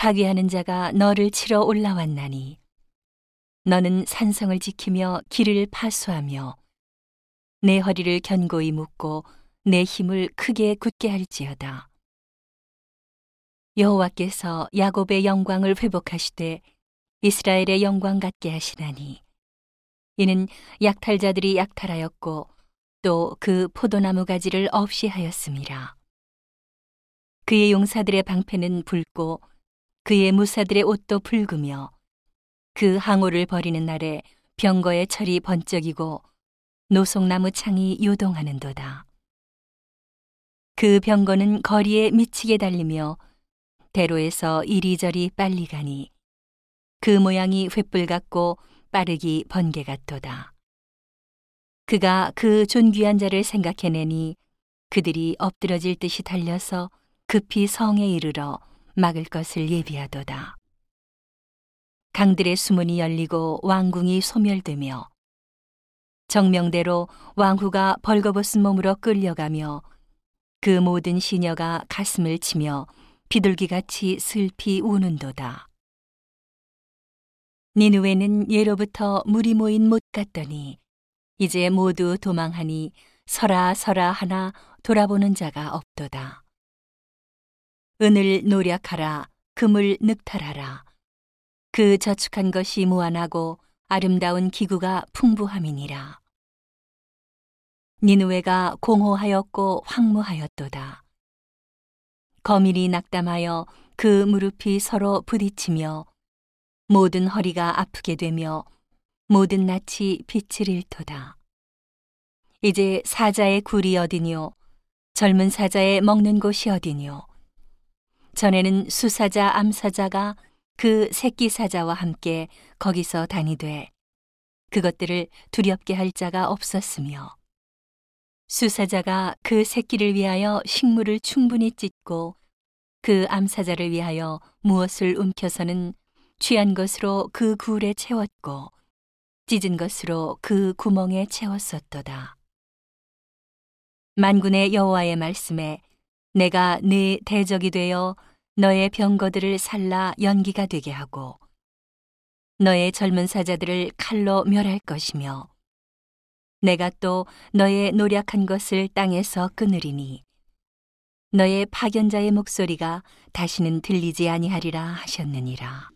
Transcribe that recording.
파괴하는 자가 너를 치러 올라왔나니 너는 산성을 지키며 길을 파수하며 내 허리를 견고히 묶고 내 힘을 크게 굳게 할지어다. 여호와께서 야곱의 영광을 회복하시되 이스라엘의 영광 같게 하시나니 이는 약탈자들이 약탈하였고 또 그 포도나무 가지를 없이 하였음이라. 그의 용사들의 방패는 붉고 그의 무사들의 옷도 붉으며 그 항오를 버리는 날에 병거의 철이 번쩍이고 노송나무 창이 요동하는도다. 그 병거는 거리에 미치게 달리며 대로에서 이리저리 빨리 가니 그 모양이 횃불 같고 빠르기 번개 같도다. 그가 그 존귀한 자를 생각해내니 그들이 엎드러질 듯이 달려서 급히 성에 이르러 막을 것을 예비하도다. 강들의 수문이 열리고 왕궁이 소멸되며 정명대로 왕후가 벌거벗은 몸으로 끌려가며 그 모든 시녀가 가슴을 치며 비둘기같이 슬피 우는도다. 니누웨는 예로부터 물이 모인 못 같더니 이제 모두 도망하니 서라 서라 하나 돌아보는 자가 없도다. 은을 노력하라 금을 늑탈하라 그 저축한 것이 무한하고 아름다운 기구가 풍부함이니라. 니누웨가 공허하였고 황무하였도다. 거밀이 낙담하여 그 무릎이 서로 부딪히며 모든 허리가 아프게 되며 모든 낯이 빛을 잃도다. 이제 사자의 굴이 어디뇨? 젊은 사자의 먹는 곳이 어디뇨? 전에는 수사자 암사자가 그 새끼 사자와 함께 거기서 다니되 그것들을 두렵게 할 자가 없었으며 수사자가 그 새끼를 위하여 식물을 충분히 찢고 그 암사자를 위하여 무엇을 움켜서는 취한 것으로 그 굴에 채웠고 찢은 것으로 그 구멍에 채웠었도다. 만군의 여호와의 말씀에 내가 네 대적이 되어 너의 병거들을 살라 연기가 되게 하고 너의 젊은 사자들을 칼로 멸할 것이며 내가 또 너의 노력한 것을 땅에서 끊으리니 너의 파견자의 목소리가 다시는 들리지 아니하리라 하셨느니라.